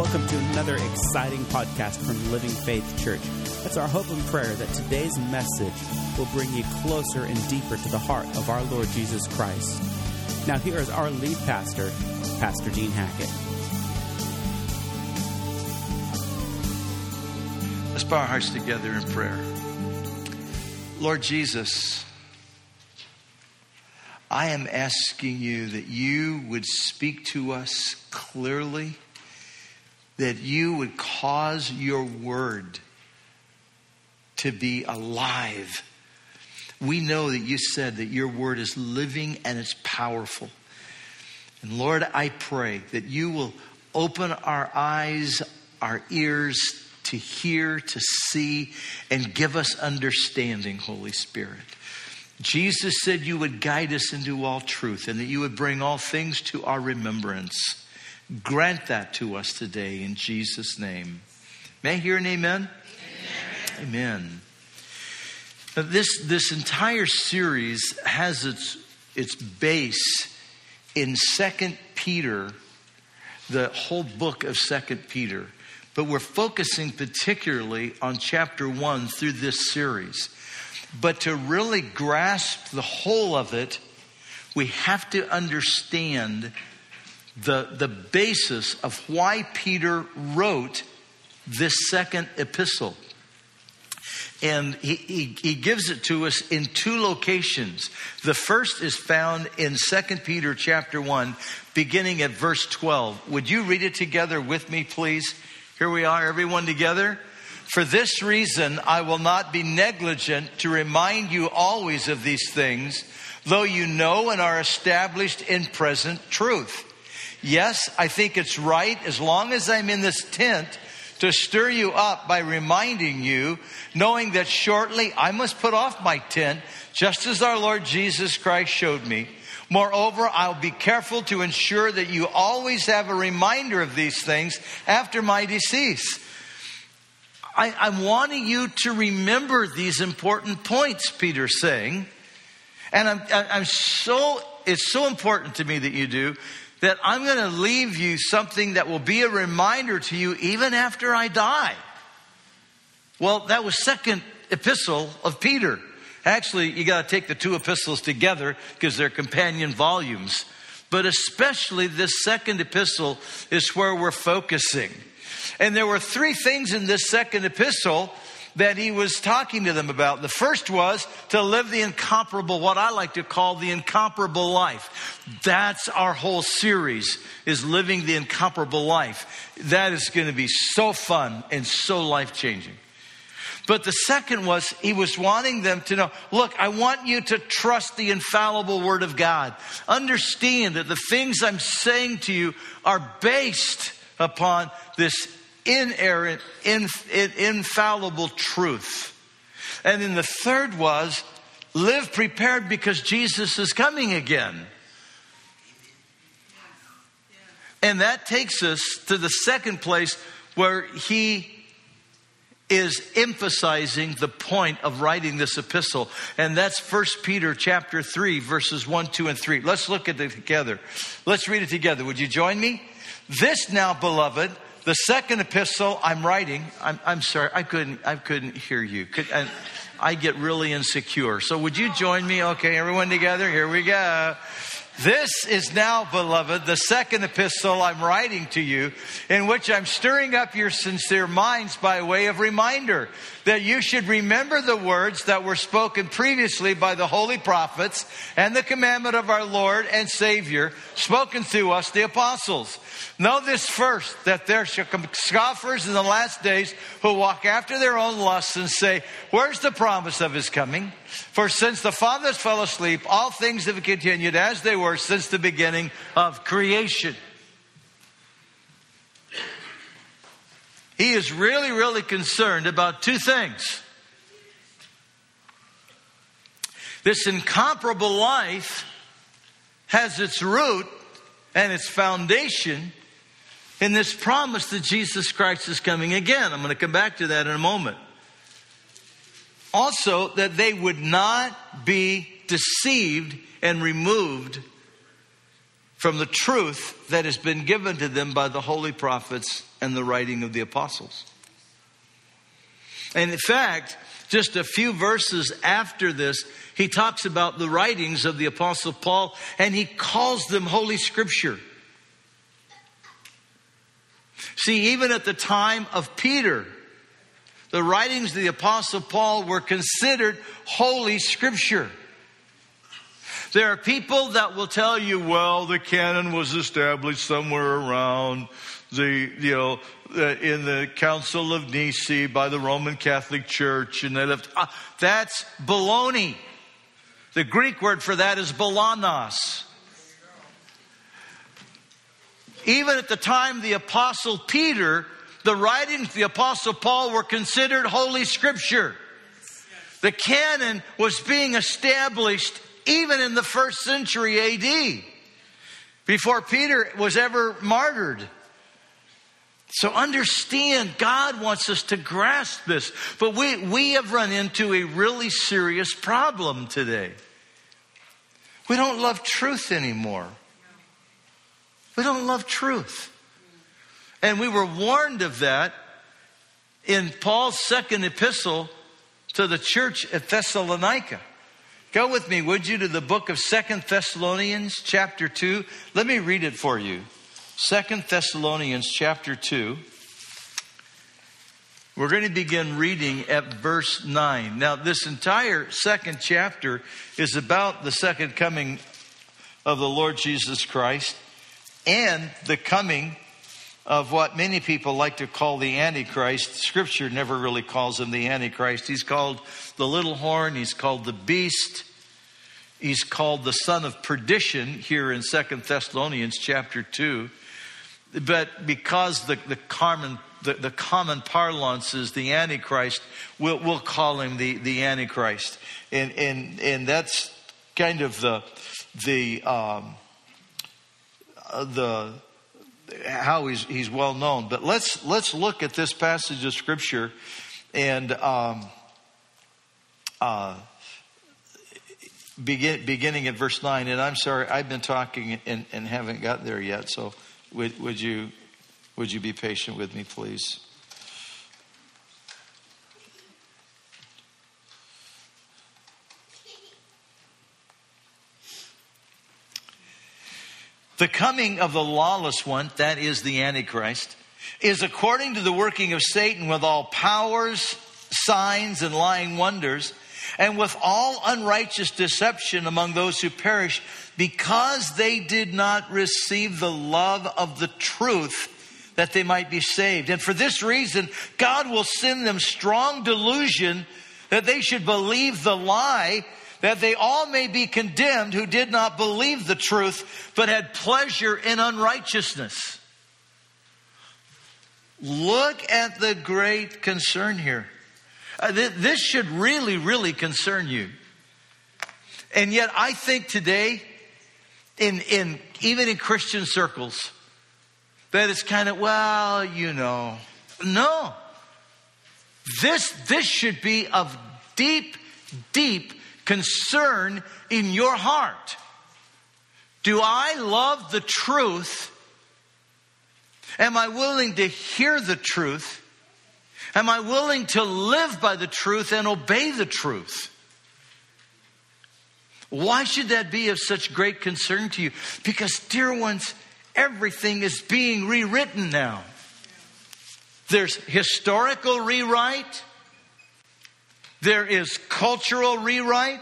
Welcome to another exciting podcast from Living Faith Church. It's our hope and prayer that today's message will bring you closer and deeper to the heart of our Lord Jesus Christ. Now, here is our lead pastor, Pastor Dean Hackett. Let's bow our hearts together in prayer. Lord Jesus, I am asking you that you would speak to us clearly, that you would cause your word to be alive. We know that you said that your word is living and it's powerful. And Lord, I pray that you will open our eyes, our ears to hear, to see, and give us understanding, Holy Spirit. Jesus said you would guide us into all truth and that you would bring all things to our remembrance. Grant that to us today in Jesus' name. May I hear an amen? Amen. amen. Now this, this entire series has its, its base in Second Peter, the whole book of Second Peter. But we're focusing particularly on chapter 1 through this series. But to really grasp the whole of it, we have to understand the, the basis of why Peter wrote this second epistle. And he, he, he, gives it to us in two locations. The first is found in 2 Peter chapter 1, beginning at verse 12. Would you read it together with me, please? Here we are, everyone together. For this reason, I will not be negligent to remind you always of these things, though you know and are established in present truth. Yes, I think it's right as long as I'm in this tent to stir you up by reminding you, knowing that shortly I must put off my tent, just as our Lord Jesus Christ showed me. Moreover, I'll be careful to ensure that you always have a reminder of these things after my decease. I, am wanting you to remember these important points, Peter's saying. And I'm, I'm so, it's so important to me that you do that I'm going to leave you something that will be a reminder to you even after I die. Well, that was second epistle of Peter. Actually, you got to take the two epistles together because they're companion volumes. But especially this second epistle is where we're focusing. And there were three things in this second epistle that he was talking to them about. The first was to live the incomparable, what I like to call the incomparable life. That's our whole series is living the incomparable life. That is going to be so fun and so life changing. But the second was he was wanting them to know, look, I want you to trust the infallible word of God. Understand that the things I'm saying to you are based upon this inerrant, infallible truth. And then the third was live prepared because Jesus is coming again. And that takes us to the second place where he is emphasizing the point of writing this epistle. And that's First peter chapter 3 verses 1 2 and 3 let's look at it together. Let's read it together. Would you join me? This now beloved the second epistle I'm writing, I'm, I'm sorry, I couldn't, I couldn't hear you. Could, I get really insecure. So would you join me? Okay, everyone together. Here we go. This is now, beloved, the second epistle I'm writing to you, in which I'm stirring up your sincere minds by way of reminder that you should remember the words that were spoken previously by the holy prophets and the commandment of our Lord and Savior spoken through us, the apostles. Know this first, that there shall come scoffers in the last days who walk after their own lusts and say, Where's the promise of his coming? For since the fathers fell asleep, all things have continued as they were since the beginning of creation. He is really, really concerned about two things. This incomparable life has its root and its foundation in this promise that Jesus Christ is coming again. I'm going to come back to that in a moment. Also, that they would not be deceived and removed from the truth that has been given to them by the holy prophets and the writing of the apostles. And in fact, just a few verses after this, he talks about the writings of the Apostle Paul and he calls them Holy Scripture. See, even at the time of Peter, the writings of the Apostle Paul were considered Holy Scripture. There are people that will tell you, well, the canon was established somewhere around the, you know, in the Council of Nicaea by the Roman Catholic Church, and they left. Uh, that's baloney. The Greek word for that is balanos. Even at the time the Apostle Peter, the writings of the Apostle Paul were considered Holy Scripture. The canon was being established even in the first century AD, before Peter was ever martyred. So understand, God wants us to grasp this. But we, we have run into a really serious problem today. We don't love truth anymore. We don't love truth. And we were warned of that in Paul's second epistle to the church at Thessalonica. Go with me, would you, to the book of Second Thessalonians, chapter 2. Let me read it for you. Second Thessalonians chapter 2. We're going to begin reading at verse 9. Now, this entire second chapter is about the second coming of the Lord Jesus Christ and the coming of what many people like to call the Antichrist. Scripture never really calls him the Antichrist. He's called the little horn, he's called the beast. He's called the son of perdition here in Second Thessalonians chapter 2 but because the, the common the, the, common parlance is the Antichrist, we'll, we'll call him the, the Antichrist. And, and, and that's kind of the, the, um, uh, the, how he's, he's well known. But let's, let's look at this passage of scripture and, um, uh, begin, beginning at verse 9. And I'm sorry, I've been talking and, and haven't got there yet. So would, would, you, would you be patient with me, please? The coming of the lawless one, that is the Antichrist, is according to the working of Satan with all powers, signs, and lying wonders, and with all unrighteous deception among those who perish, because they did not receive the love of the truth that they might be saved. And for this reason, God will send them strong delusion that they should believe the lie that they all may be condemned who did not believe the truth, but had pleasure in unrighteousness. Look at the great concern here. Uh, th- this should really, really concern you. And yet, I think today in, in even in Christian circles that it's kind of, well, you know. No. This, this should be of deep, deep concern in your heart. Do I love the truth? Am I willing to hear the truth? Am I willing to live by the truth and obey the truth? Why should that be of such great concern to you? Because, dear ones, everything is being rewritten now. There's historical rewrite, there is cultural rewrite,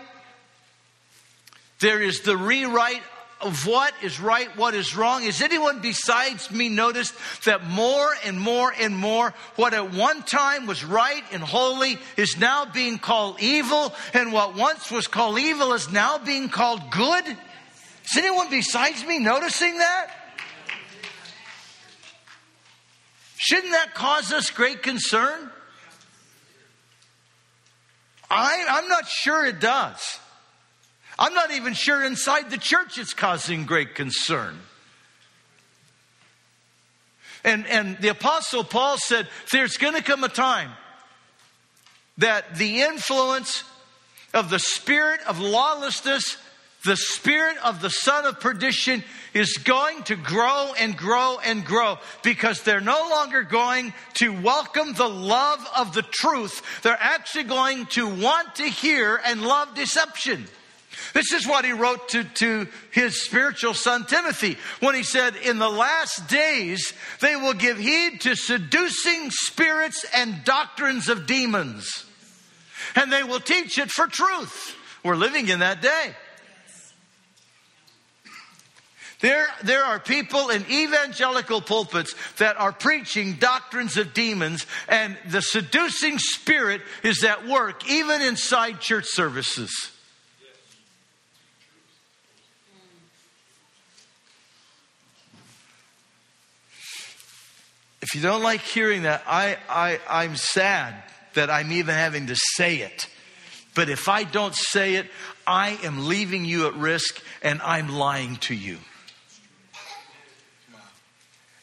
there is the rewrite of what is right, what is wrong. Has anyone besides me noticed that more and more and more what at one time was right and holy is now being called evil, and what once was called evil is now being called good? Is anyone besides me noticing that? Shouldn't that cause us great concern? I, I'm not sure it does. I'm not even sure inside the church it's causing great concern. And, and the Apostle Paul said there's going to come a time that the influence of the spirit of lawlessness, the spirit of the son of perdition is going to grow and grow and grow because they're no longer going to welcome the love of the truth. They're actually going to want to hear and love deception. This is what he wrote to, to his spiritual son Timothy when he said, In the last days, they will give heed to seducing spirits and doctrines of demons, and they will teach it for truth. We're living in that day. There, there are people in evangelical pulpits that are preaching doctrines of demons, and the seducing spirit is at work even inside church services. If you don't like hearing that, I, I, I'm sad that I'm even having to say it. But if I don't say it, I am leaving you at risk and I'm lying to you.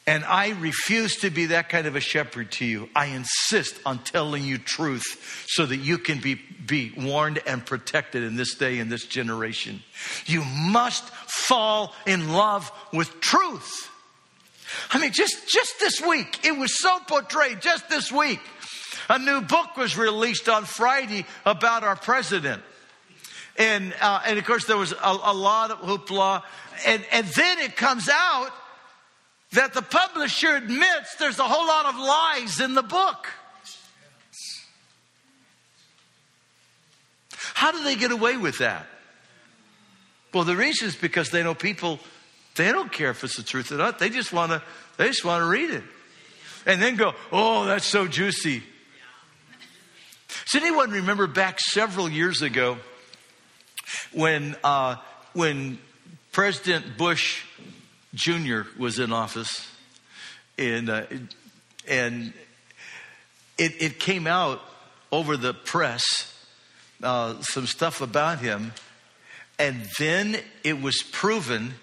And I refuse to be that kind of a shepherd to you. I insist on telling you truth so that you can be, be warned and protected in this day, in this generation. You must fall in love with truth. I mean, just, just this week, it was so portrayed just this week. A new book was released on Friday about our president. And, uh, and of course, there was a, a lot of hoopla. And, and then it comes out that the publisher admits there's a whole lot of lies in the book. How do they get away with that? Well, the reason is because they know people, they don't care if it's the truth or not. They just want to, they just want to read it. And then go, oh, that's so juicy. Does anyone remember back several years ago when, uh, when President Bush Jr. was in office, and, uh, and it, it, came out over the press, uh, some stuff about him, and then it was proven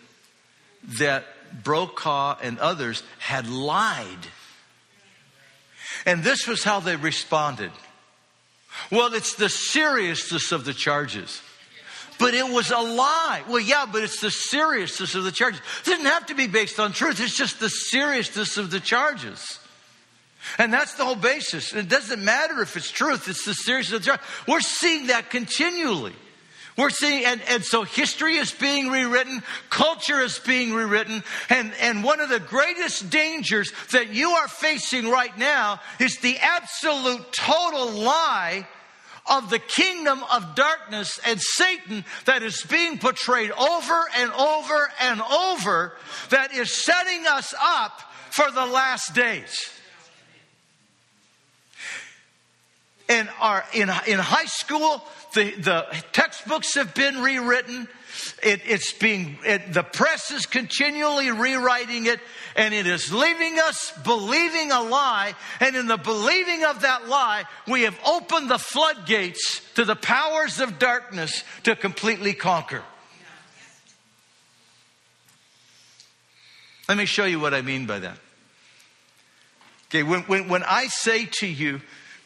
that Brokaw and others had lied. And this was how they responded. Well, it's the seriousness of the charges. But it was a lie. Well, yeah, but it's the seriousness of the charges. It doesn't have to be based on truth. It's just the seriousness of the charges. And that's the whole basis. It doesn't matter if it's truth, it's the seriousness of the charges. We're seeing that continually. We're seeing, and, and so history is being rewritten, culture is being rewritten, and, and one of the greatest dangers that you are facing right now is the absolute total lie of the kingdom of darkness and Satan that is being portrayed over and over and over that is setting us up for the last days. In, our, in, in high school, the, the textbooks have been rewritten. It, it's being, it, the press is continually rewriting it, and it is leaving us believing a lie. And in the believing of that lie, we have opened the floodgates to the powers of darkness to completely conquer. Let me show you what I mean by that. Okay, when, when, when I say to you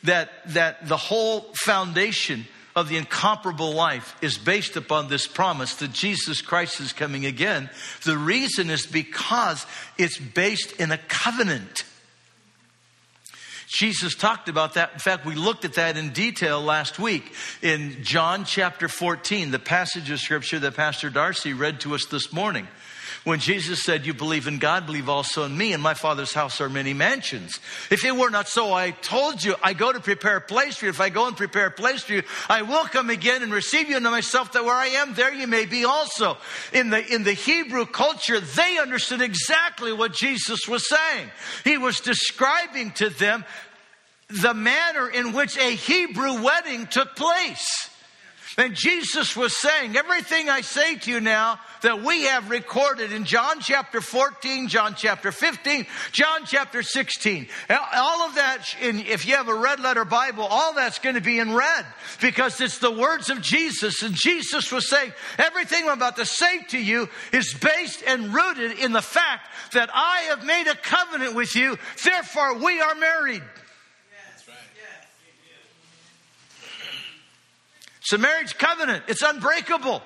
that, that the whole foundation of the incomparable life is based upon this promise that Jesus Christ is coming again. The reason is because it's based in a covenant. Jesus talked about that. In fact, we looked at that in detail last week in John chapter 14, the passage of scripture that Pastor Darcy read to us this morning when Jesus said, You believe in God, believe also in me. In my Father's house are many mansions. If it were not so, I told you, I go to prepare a place for you. If I go and prepare a place for you, I will come again and receive you into myself, that where I am, there you may be also. In the, in the Hebrew culture, they understood exactly what Jesus was saying. He was describing to them the manner in which a Hebrew wedding took place. And Jesus was saying, everything I say to you now that we have recorded in John chapter 14, John chapter 15, John chapter 16, all of that, in, if you have a red letter Bible, all that's going to be in red because it's the words of Jesus. And Jesus was saying, everything I'm about to say to you is based and rooted in the fact that I have made a covenant with you, therefore we are married. It's a marriage covenant. It's unbreakable.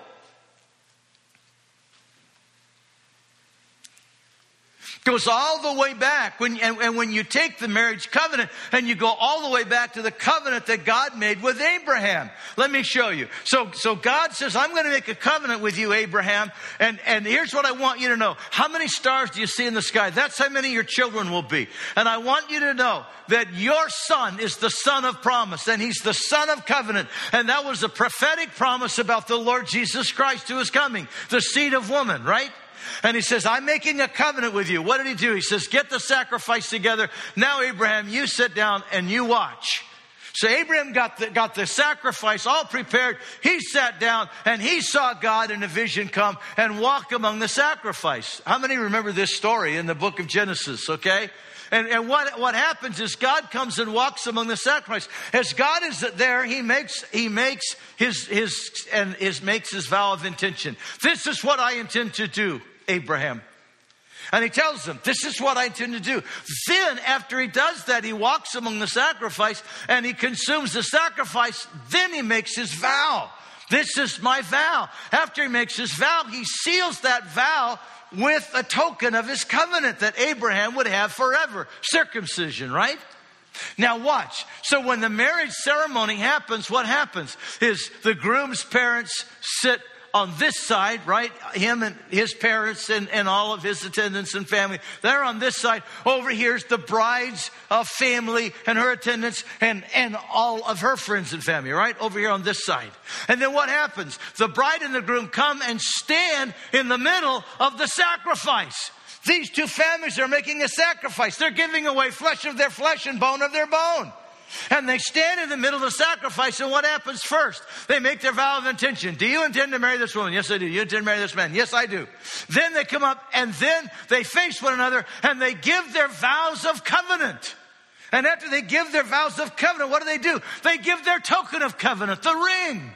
Goes all the way back. When, and, and when you take the marriage covenant and you go all the way back to the covenant that God made with Abraham. Let me show you. So, so God says, I'm going to make a covenant with you, Abraham. And, and here's what I want you to know. How many stars do you see in the sky? That's how many your children will be. And I want you to know that your son is the son of promise and he's the son of covenant. And that was a prophetic promise about the Lord Jesus Christ who is coming, the seed of woman, right? And he says, I'm making a covenant with you. What did he do? He says, Get the sacrifice together. Now, Abraham, you sit down and you watch. So Abraham got the, got the sacrifice all prepared. He sat down and he saw God in a vision come and walk among the sacrifice. How many remember this story in the book of Genesis? Okay. And, and what, what happens is God comes and walks among the sacrifice. As God is there, He makes, He makes his, his, and his, makes his vow of intention. This is what I intend to do, Abraham. And he tells them, This is what I intend to do. Then, after he does that, he walks among the sacrifice and he consumes the sacrifice. Then he makes his vow. This is my vow. After he makes his vow, he seals that vow with a token of his covenant that Abraham would have forever circumcision, right? Now watch. So when the marriage ceremony happens, what happens is the groom's parents sit on this side, right? Him and his parents and, and all of his attendants and family. They're on this side. Over here's the bride's uh, family and her attendants and, and all of her friends and family, right? Over here on this side. And then what happens? The bride and the groom come and stand in the middle of the sacrifice. These two families are making a sacrifice. They're giving away flesh of their flesh and bone of their bone. And they stand in the middle of the sacrifice, and what happens first? They make their vow of intention. Do you intend to marry this woman? Yes, I do. You intend to marry this man? Yes, I do. Then they come up, and then they face one another, and they give their vows of covenant. And after they give their vows of covenant, what do they do? They give their token of covenant, the ring.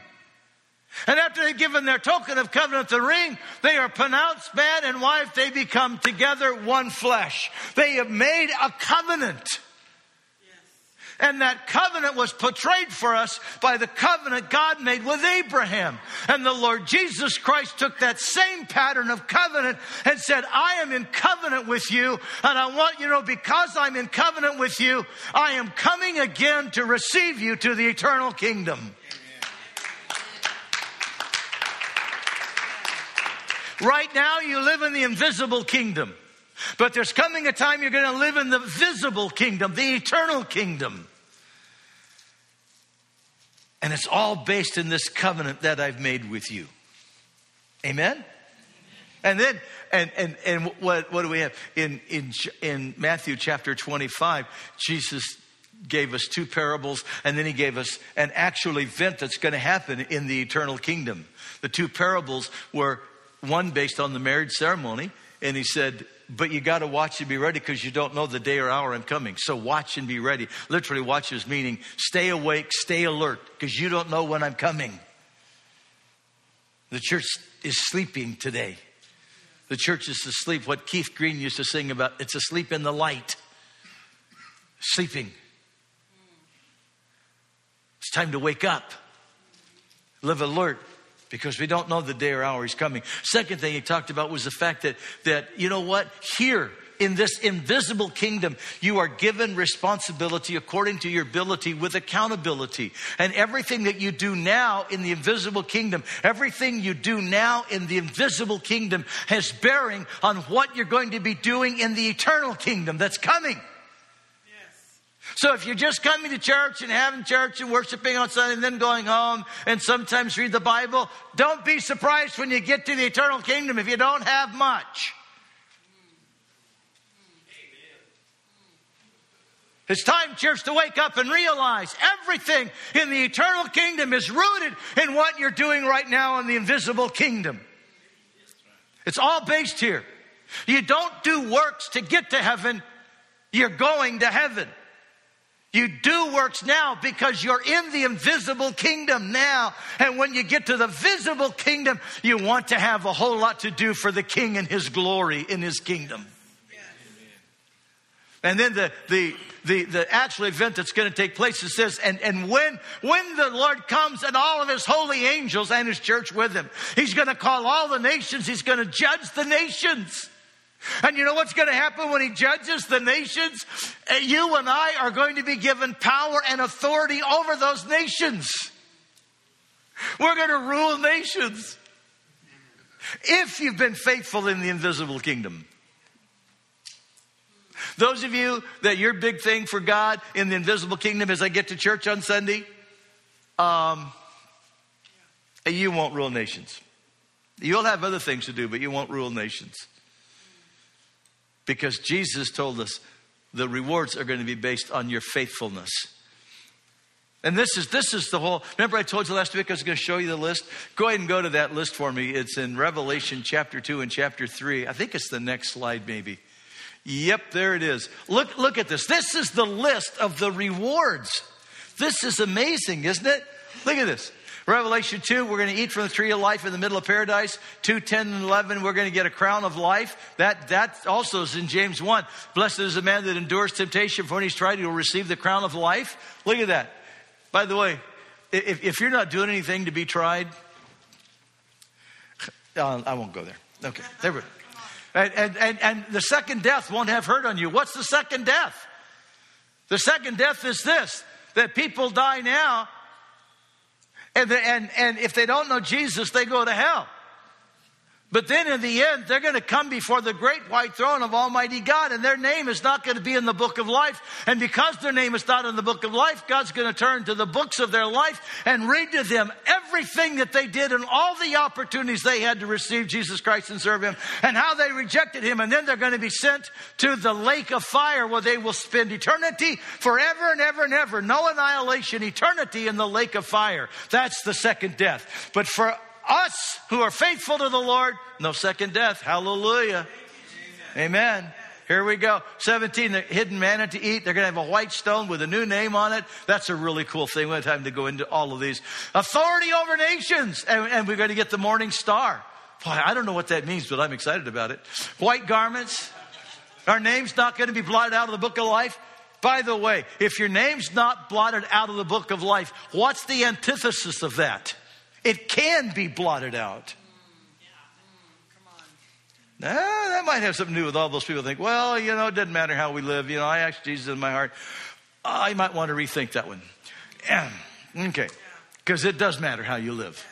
And after they've given their token of covenant, the ring, they are pronounced man and wife. They become together one flesh. They have made a covenant. And that covenant was portrayed for us by the covenant God made with Abraham. And the Lord Jesus Christ took that same pattern of covenant and said, I am in covenant with you. And I want you to know, because I'm in covenant with you, I am coming again to receive you to the eternal kingdom. Right now, you live in the invisible kingdom. But there's coming a time you're going to live in the visible kingdom, the eternal kingdom. And it's all based in this covenant that I've made with you. Amen? And then, and, and, and what, what do we have? In, in, in Matthew chapter 25, Jesus gave us two parables, and then he gave us an actual event that's going to happen in the eternal kingdom. The two parables were one based on the marriage ceremony, and he said, but you got to watch and be ready because you don't know the day or hour I'm coming. So watch and be ready. Literally, watch is meaning stay awake, stay alert because you don't know when I'm coming. The church is sleeping today. The church is asleep. What Keith Green used to sing about, it's asleep in the light. Sleeping. It's time to wake up. Live alert because we don't know the day or hour he's coming. Second thing he talked about was the fact that, that you know what? Here, in this invisible kingdom, you are given responsibility according to your ability with accountability. And everything that you do now in the invisible kingdom, everything you do now in the invisible kingdom has bearing on what you're going to be doing in the eternal kingdom that's coming. So if you're just coming to church and having church and worshiping on Sunday and then going home and sometimes read the Bible, don't be surprised when you get to the eternal kingdom if you don't have much. It's time, church, to wake up and realize everything in the eternal kingdom is rooted in what you're doing right now in the invisible kingdom. It's all based here. You don't do works to get to heaven, you're going to heaven. You do works now because you're in the invisible kingdom now. And when you get to the visible kingdom, you want to have a whole lot to do for the king and his glory in his kingdom. And then the, the, the, the actual event that's going to take place, is this. and, and when, when the Lord comes and all of his holy angels and his church with him, he's going to call all the nations, he's going to judge the nations. And you know what's going to happen when he judges the nations? Uh, You and I are going to be given power and authority over those nations. We're going to rule nations. If you've been faithful in the invisible kingdom. Those of you that your big thing for God in the invisible kingdom is I get to church on Sunday, um, you won't rule nations. You'll have other things to do, but you won't rule nations. Because Jesus told us the rewards are going to be based on your faithfulness. And this is this is the whole. Remember, I told you last week I was going to show you the list. Go ahead and go to that list for me. It's in Revelation chapter two and chapter three. I think it's the next slide, maybe. Yep, there it is. Look, look at this. This is the list of the rewards. This is amazing, isn't it? Look at this. Revelation 2, we're going to eat from the tree of life in the middle of paradise. 2, 10, and 11, we're going to get a crown of life. That, that also is in James 1. Blessed is the man that endures temptation, for when he's tried, he will receive the crown of life. Look at that. By the way, if, if you're not doing anything to be tried, uh, I won't go there. Okay, there we go. And, and, and, and the second death won't have hurt on you. What's the second death? The second death is this that people die now, and, and, and if they don't know Jesus, they go to hell. But then in the end, they're going to come before the great white throne of Almighty God, and their name is not going to be in the book of life. And because their name is not in the book of life, God's going to turn to the books of their life and read to them everything that they did and all the opportunities they had to receive Jesus Christ and serve Him, and how they rejected Him. And then they're going to be sent to the lake of fire where they will spend eternity forever and ever and ever. No annihilation, eternity in the lake of fire. That's the second death. But for us who are faithful to the Lord, no second death. Hallelujah. Amen. Here we go. 17, the hidden manna to eat. They're going to have a white stone with a new name on it. That's a really cool thing. We have time to go into all of these. Authority over nations. And, and we're going to get the morning star. Boy, I don't know what that means, but I'm excited about it. White garments. Our name's not going to be blotted out of the book of life. By the way, if your name's not blotted out of the book of life, what's the antithesis of that? It can be blotted out. Now, that might have something to do with all those people think, well, you know, it doesn't matter how we live. You know, I asked Jesus in my heart. I might want to rethink that one. okay. Because it does matter how you live.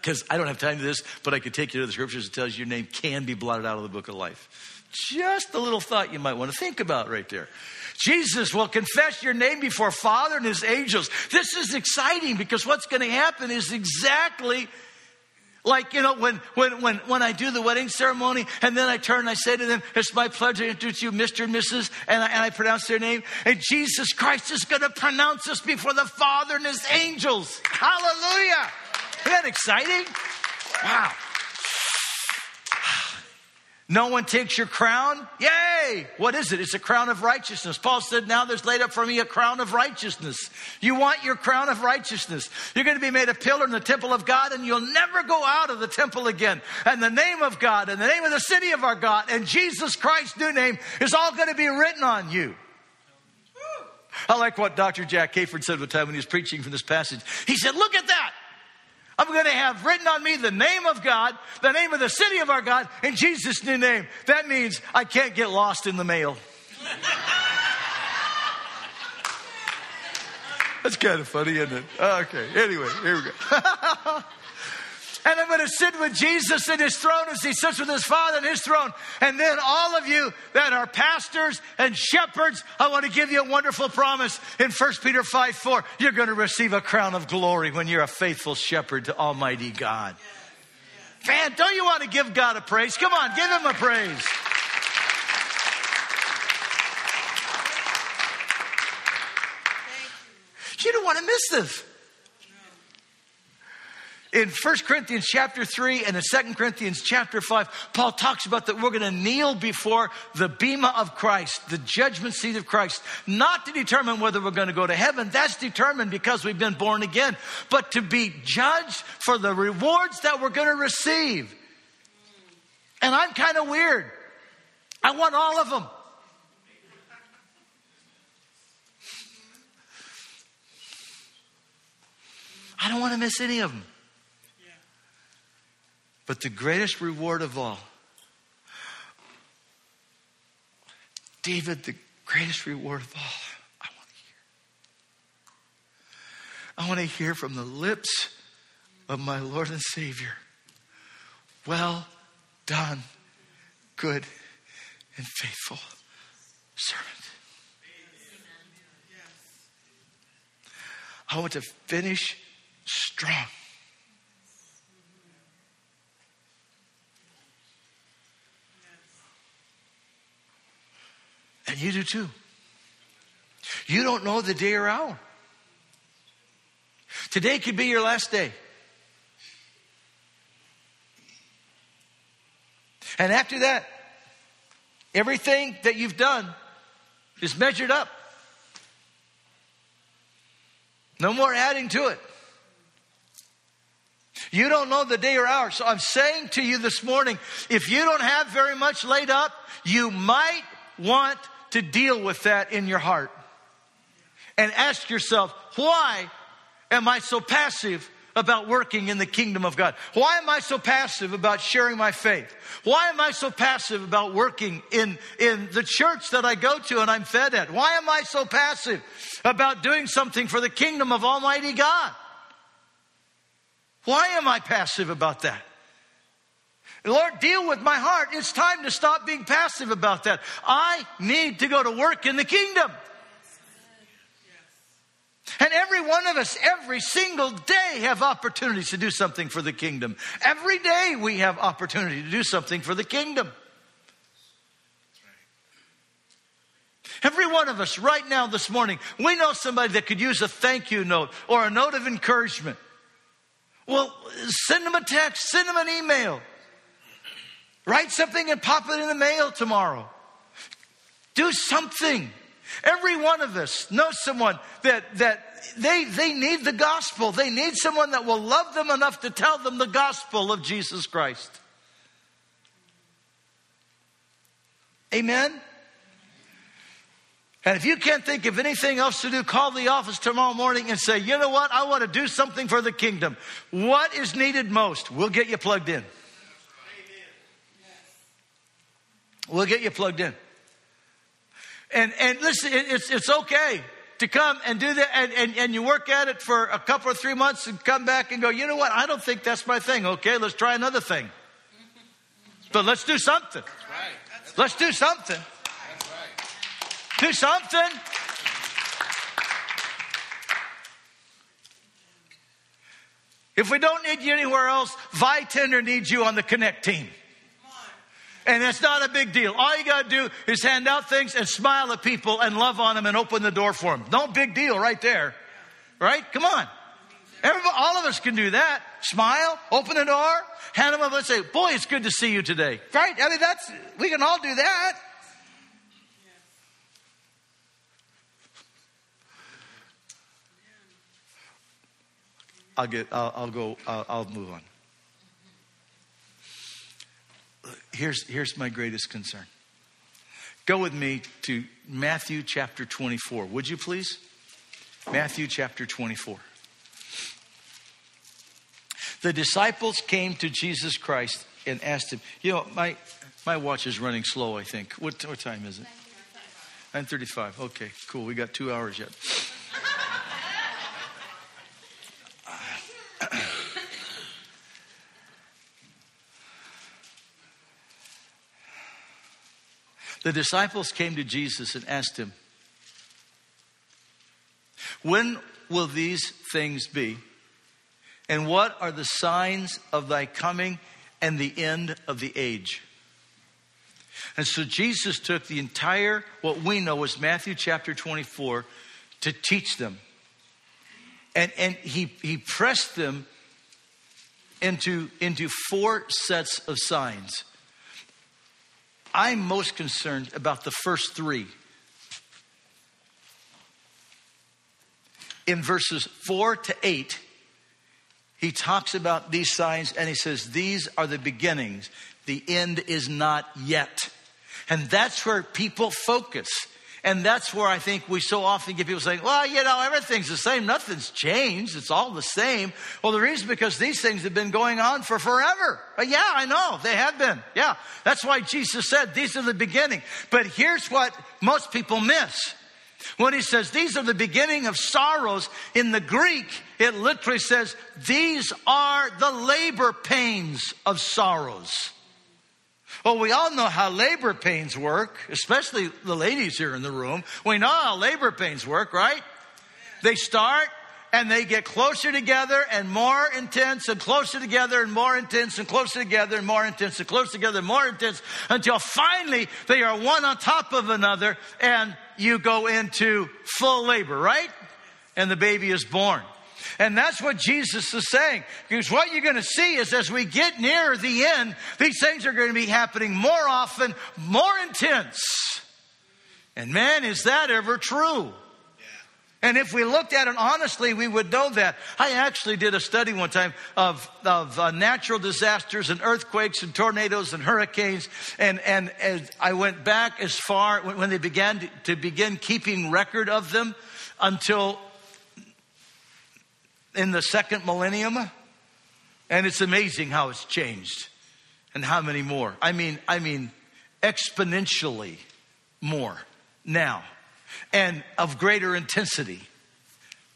Because I don't have time to this, but I could take you to the scriptures that tells you your name can be blotted out of the book of life. Just a little thought you might want to think about right there. Jesus will confess your name before Father and his angels. This is exciting because what's going to happen is exactly like, you know, when, when, when, when I do the wedding ceremony and then I turn and I say to them, it's my pleasure to introduce you, Mr. and Mrs., and I, and I pronounce their name. And Jesus Christ is going to pronounce us before the Father and his angels. Hallelujah. Isn't that exciting? Wow. No one takes your crown. Yay! What is it? It's a crown of righteousness. Paul said, Now there's laid up for me a crown of righteousness. You want your crown of righteousness. You're going to be made a pillar in the temple of God, and you'll never go out of the temple again. And the name of God, and the name of the city of our God, and Jesus Christ's new name is all going to be written on you. I like what Dr. Jack Hayford said one time when he was preaching from this passage. He said, Look at that. I'm going to have written on me the name of God, the name of the city of our God, in Jesus' new name. That means I can't get lost in the mail. That's kind of funny, isn't it? Okay, anyway, here we go. and I'm going to sit with Jesus in his throne as he sits with his Father in his throne. And then all of you that are pastors and shepherds, I want to give you a wonderful promise in 1 Peter 5 4. You're going to receive a crown of glory when you're a faithful shepherd to Almighty God. Man, don't you want to give God a praise? Come on, give him a praise. You don't want to miss this in 1 Corinthians chapter 3 and in 2 Corinthians chapter 5, Paul talks about that we're going to kneel before the bema of Christ, the judgment seat of Christ, not to determine whether we're going to go to heaven. That's determined because we've been born again, but to be judged for the rewards that we're going to receive. And I'm kind of weird. I want all of them. I don't want to miss any of them. But the greatest reward of all, David, the greatest reward of all, I want to hear. I want to hear from the lips of my Lord and Savior. Well done, good and faithful servant. I want to finish strong. And you do too. You don't know the day or hour. Today could be your last day. And after that, everything that you've done is measured up. No more adding to it. You don't know the day or hour. So I'm saying to you this morning if you don't have very much laid up, you might want to deal with that in your heart. And ask yourself, why am I so passive about working in the kingdom of God? Why am I so passive about sharing my faith? Why am I so passive about working in, in the church that I go to and I'm fed at? Why am I so passive about doing something for the kingdom of Almighty God? Why am I passive about that? Lord, deal with my heart. It's time to stop being passive about that. I need to go to work in the kingdom. And every one of us, every single day, have opportunities to do something for the kingdom. Every day we have opportunity to do something for the kingdom. Every one of us right now this morning, we know somebody that could use a thank you note or a note of encouragement. Well, send them a text, send them an email. Write something and pop it in the mail tomorrow. Do something. Every one of us knows someone that, that they, they need the gospel. They need someone that will love them enough to tell them the gospel of Jesus Christ. Amen? And if you can't think of anything else to do, call the office tomorrow morning and say, you know what? I want to do something for the kingdom. What is needed most? We'll get you plugged in. We'll get you plugged in. And, and listen, it's, it's okay to come and do that and, and, and you work at it for a couple or three months and come back and go, you know what? I don't think that's my thing. Okay, let's try another thing. But let's do something. Let's do something. Do something. If we don't need you anywhere else, Vitender needs you on the Connect team. And it's not a big deal. All you got to do is hand out things and smile at people and love on them and open the door for them. No big deal right there. Right? Come on. Everybody, all of us can do that. Smile, open the door, hand them up and say, boy, it's good to see you today. Right? I mean, that's, we can all do that. I'll get, I'll, I'll go, I'll, I'll move on here's, here's my greatest concern. Go with me to Matthew chapter 24, would you please? Matthew chapter 24. The disciples came to Jesus Christ and asked him, you know, my, my watch is running slow, I think. What, what time is it? 9.35. Okay, cool. We got two hours yet. The disciples came to Jesus and asked him, When will these things be? And what are the signs of thy coming and the end of the age? And so Jesus took the entire, what we know as Matthew chapter 24, to teach them. And, and he, he pressed them into, into four sets of signs. I'm most concerned about the first three. In verses four to eight, he talks about these signs and he says, These are the beginnings. The end is not yet. And that's where people focus. And that's where I think we so often get people saying, well, you know, everything's the same. Nothing's changed. It's all the same. Well, the reason because these things have been going on for forever. But yeah, I know they have been. Yeah. That's why Jesus said these are the beginning. But here's what most people miss. When he says these are the beginning of sorrows, in the Greek, it literally says these are the labor pains of sorrows. Well, we all know how labor pains work, especially the ladies here in the room. We know how labor pains work, right? They start and they get closer together and more intense and closer together and more intense and closer together and more intense and closer together and more intense until finally they are one on top of another and you go into full labor, right? And the baby is born. And that's what Jesus is saying. Because what you're going to see is as we get nearer the end, these things are going to be happening more often, more intense. And man, is that ever true? And if we looked at it honestly, we would know that. I actually did a study one time of, of uh, natural disasters and earthquakes and tornadoes and hurricanes. And, and I went back as far when, when they began to, to begin keeping record of them until in the second millennium. And it's amazing how it's changed and how many more. I mean, I mean, exponentially more now and of greater intensity.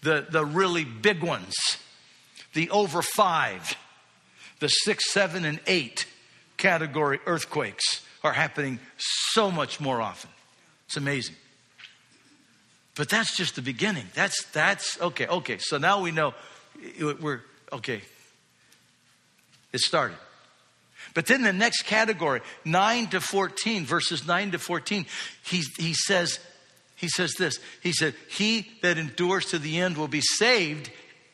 The, the really big ones, the over five, the six, seven, and eight category earthquakes are happening so much more often. It's amazing. But that's just the beginning. That's, that's, okay, okay. So now we know we're, okay. It started. But then the next category, 9 to 14, verses 9 to 14, he, he says, he says this. He said, He that endures to the end will be saved.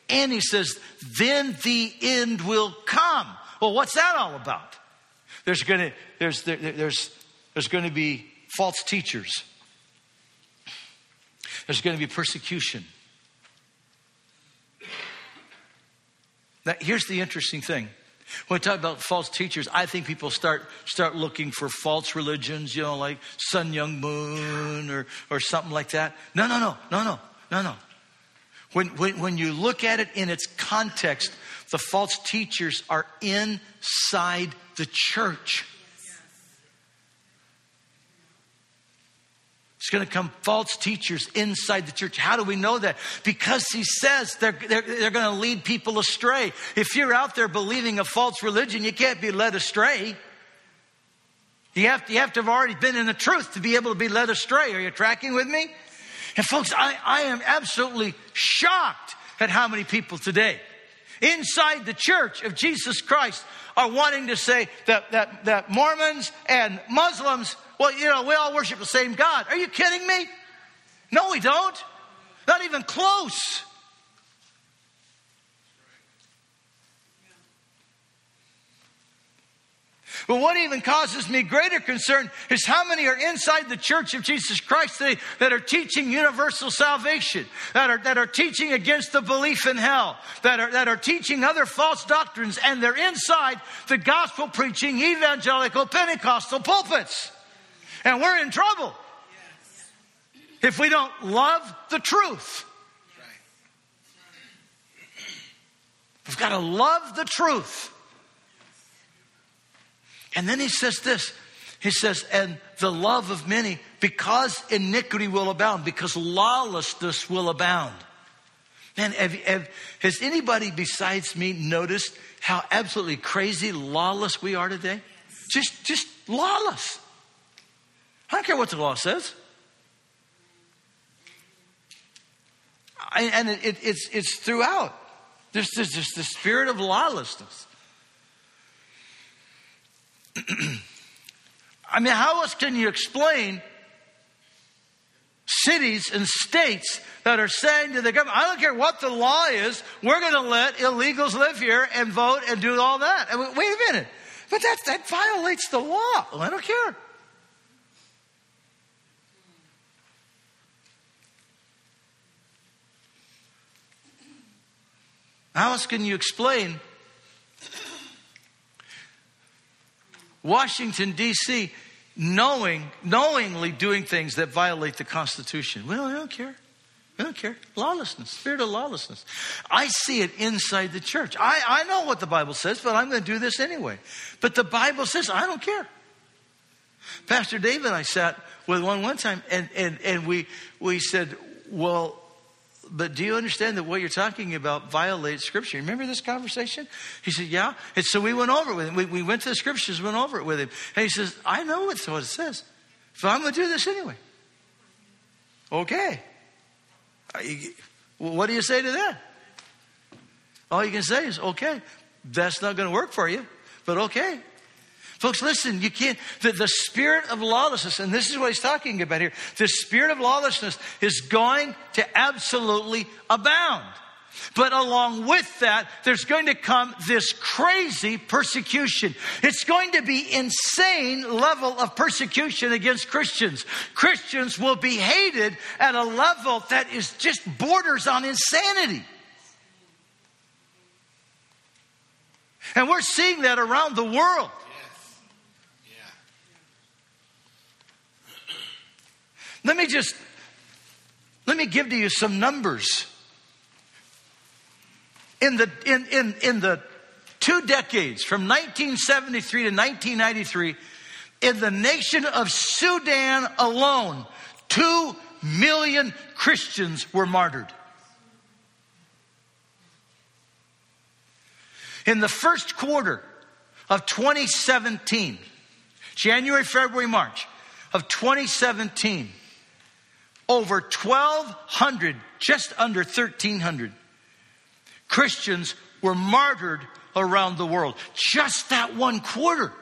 And he says, then the end will come. Well, what's that all about? There's to, there's, there, there's, there's going to be false teachers. There's going to be persecution. Now, here's the interesting thing. When we talk about false teachers, I think people start start looking for false religions, you know, like Sun Myung, Moon or or something like that. No, no, no, no, no, no, no. When, when, when you look at it in its context, the false teachers are inside the church. There's going to come false teachers inside the church. How do we know that? Because he says they're, they're, they're going to lead people astray. If you're out there believing a false religion, you can't be led astray. You have, to, you have to have already been in the truth to be able to be led astray. Are you tracking with me? And folks, I, I am absolutely shocked at how many people today inside the church of Jesus Christ are wanting to say that, that, that Mormons and Muslims well, you know, we all worship the same God. Are you kidding me? No, we don't. Not even close. But what even causes me greater concern is how many are inside the church of Jesus Christ today that are teaching universal salvation, that are, that are teaching against the belief in hell, that are, that are teaching other false doctrines, and they're inside the gospel preaching evangelical Pentecostal pulpits. And we're in trouble if we don't love the truth. We've got to love the truth. And then he says this he says, and the love of many, because iniquity will abound, because lawlessness will abound. Man, have, have, has anybody besides me noticed how absolutely crazy lawless we are today? Just, just lawless. I don't care what the law says. I, and it, it, it's, it's throughout. There's, there's just the spirit of lawlessness. I mean, how else can you explain cities and states that are saying to the government, I don't care what the law is, we're going to let illegals live here and vote and do all that. Wait a minute. But that, that violates the law. Well, I don't care. How else can you explain Washington, D.C., knowing, knowingly doing things that violate the Constitution. Well, I don't care. I don't care. Lawlessness, spirit of lawlessness. I see it inside the church. I, I know what the Bible says, but I'm going to do this anyway. But the Bible says, I don't care. Pastor Dave and I sat with one one time, and, and, and we, we said, Well, but do you understand that what you're talking about violates Scripture? Remember this conversation? He said, Yeah. And so we went over it with him. We, we went to the Scriptures, went over it with him. And he says, I know what it says. So I'm going to do this anyway. Okay. What do you say to that? All you can say is, okay, that's not going to work for you, but okay. Folks, listen, you can't, the, the spirit of lawlessness, and this is what he's talking about here, the spirit of lawlessness is going to absolutely abound. But along with that, there's going to come this crazy persecution. It's going to be insane level of persecution against Christians. Christians will be hated at a level that is just borders on insanity. And we're seeing that around the world. Let me just let me give to you some numbers. In the in in in the two decades from 1973 to 1993 in the nation of Sudan alone 2 million Christians were martyred. In the first quarter of 2017, January, February, March of 2017, over 1,200, just under 1,300 Christians were martyred around the world. Just that one quarter.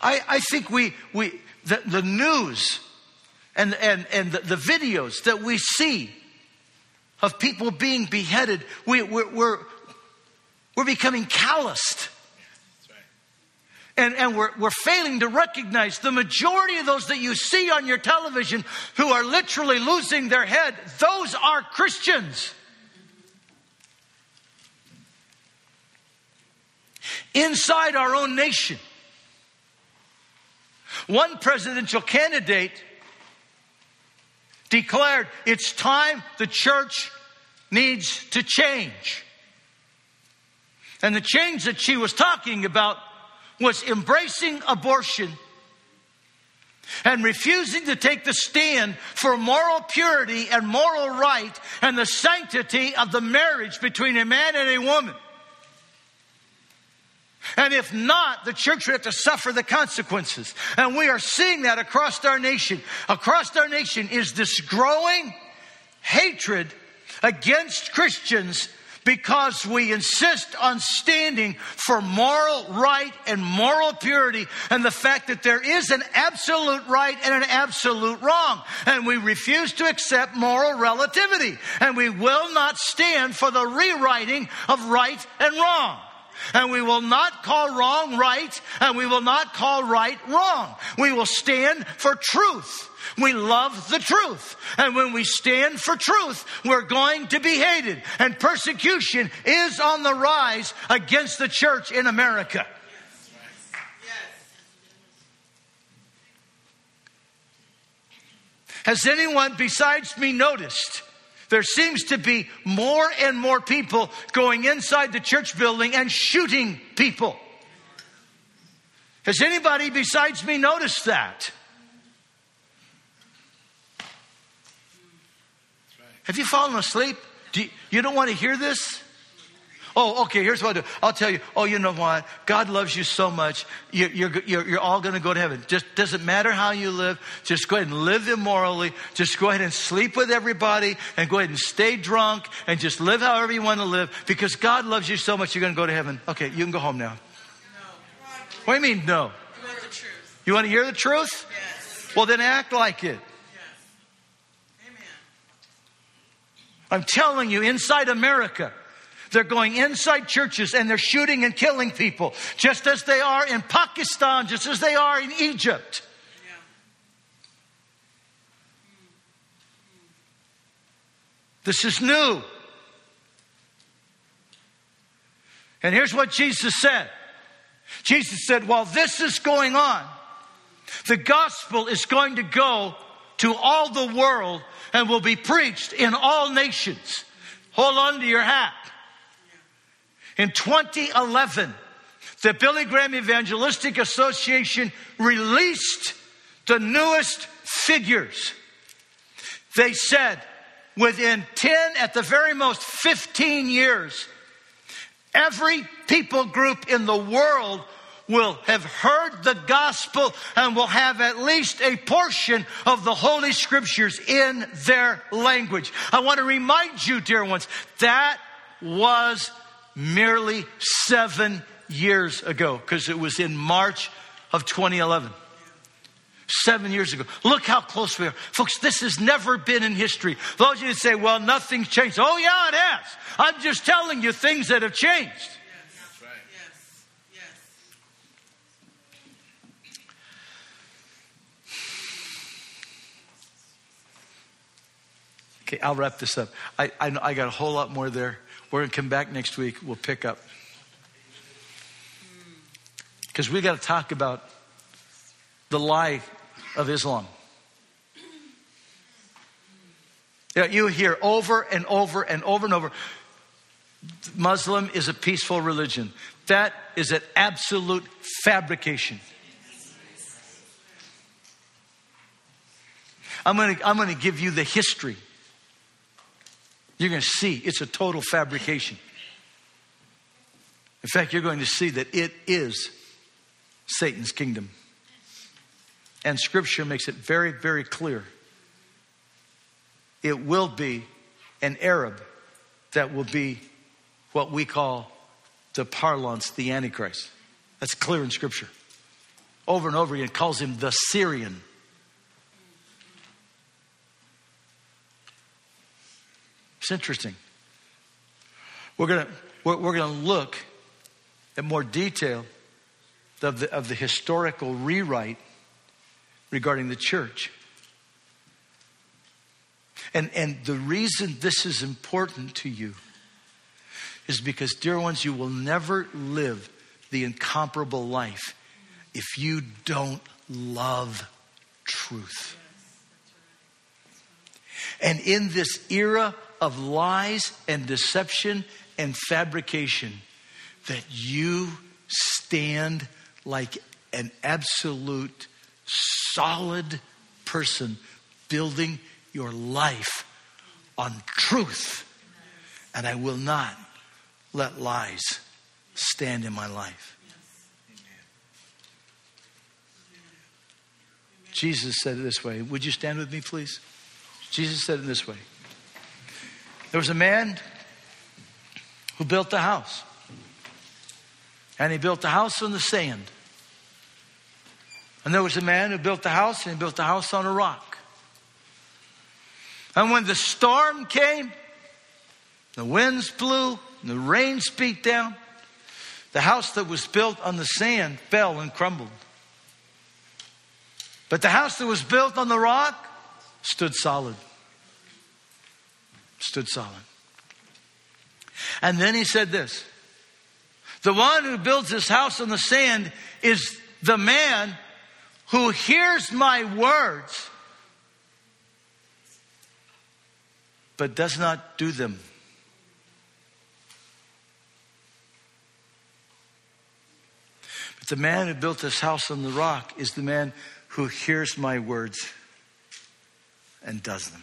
I, I think we, we the, the news and, and, and the, the videos that we see of people being beheaded, we, we're, we're, we're becoming calloused. And, and we're, we're failing to recognize the majority of those that you see on your television who are literally losing their head, those are Christians. Inside our own nation, one presidential candidate declared it's time the church needs to change. And the change that she was talking about was embracing abortion and refusing to take the stand for moral purity and moral right and the sanctity of the marriage between a man and a woman. And if not, the church would have to suffer the consequences. And we are seeing that across our nation. Across our nation is this growing hatred against Christians because we insist on standing for moral right and moral purity and the fact that there is an absolute right and an absolute wrong. And we refuse to accept moral relativity. And we will not stand for the rewriting of right and wrong. And we will not call wrong right, and we will not call right wrong. We will stand for truth. We love the truth. And when we stand for truth, we're going to be hated. And persecution is on the rise against the church in America. Has anyone besides me noticed there seems to be more and more people going inside the church building and shooting people. Has anybody besides me noticed that? Have you fallen asleep? Do you, you don't want to hear this? Oh, okay, here's what I'll do. I'll tell you, oh, you know what? God loves you so much. You're, you're, you're, you're all going to go to heaven. Just doesn't matter how you live. Just go ahead and live immorally. Just go ahead and sleep with everybody and go ahead and stay drunk and just live however you want to live because God loves you so much you're going to go to heaven. Okay, you can go home now. No. What do you mean, no? You want the truth. You want to hear the truth? Yes. Well, then act like it. I'm telling you, inside America, they're going inside churches and they're shooting and killing people, just as they are in Pakistan, just as they are in Egypt. This is new. And here's what Jesus said Jesus said, While this is going on, the gospel is going to go to all the world and will be preached in all nations. Hold on to your hat. In 2011, the Billy Graham Evangelistic Association released the newest figures. They said within 10, at the very most 15 years, every people group in the world will have heard the gospel and will have at least a portion of the Holy Scriptures in their language. I want to remind you, dear ones, that was merely seven years ago because it was in March of 2011. Seven years ago. Look how close we are. Folks, this has never been in history. Those of you say, well, nothing's changed. Oh, yeah, it has. I'm just telling you things that have changed. Yes. Right. Yes. Yes. Okay, I'll wrap this up. I, I, I got a whole lot more there. We're going to come back next week. We'll pick up. Because we got to talk about the lie of Islam. You, know, you hear over and over and over and over Muslim is a peaceful religion. That is an absolute fabrication. I'm going to I'm going to give you the history. You're going to see it's a total fabrication. In fact, you're going to see that it is Satan's kingdom. And scripture makes it very, very clear. It will be an Arab that will be what we call the parlance, the Antichrist. That's clear in scripture. Over and over again, it calls him the Syrian. It's interesting. We're going to we're, we're going to look at more detail of the, of the historical rewrite regarding the church. And, and the reason this is important to you is because, dear ones, you will never live the incomparable life if you don't love truth. And in this era of lies and deception and fabrication, that you stand like an absolute solid person building your life on truth. And I will not let lies stand in my life. Jesus said it this way. Would you stand with me, please? Jesus said it this way. There was a man who built a house. And he built a house on the sand. And there was a man who built a house and he built a house on a rock. And when the storm came, the winds blew, the rains beat down, the house that was built on the sand fell and crumbled. But the house that was built on the rock stood solid. Stood solid. And then he said this The one who builds his house on the sand is the man who hears my words but does not do them. But the man who built this house on the rock is the man who hears my words and does them.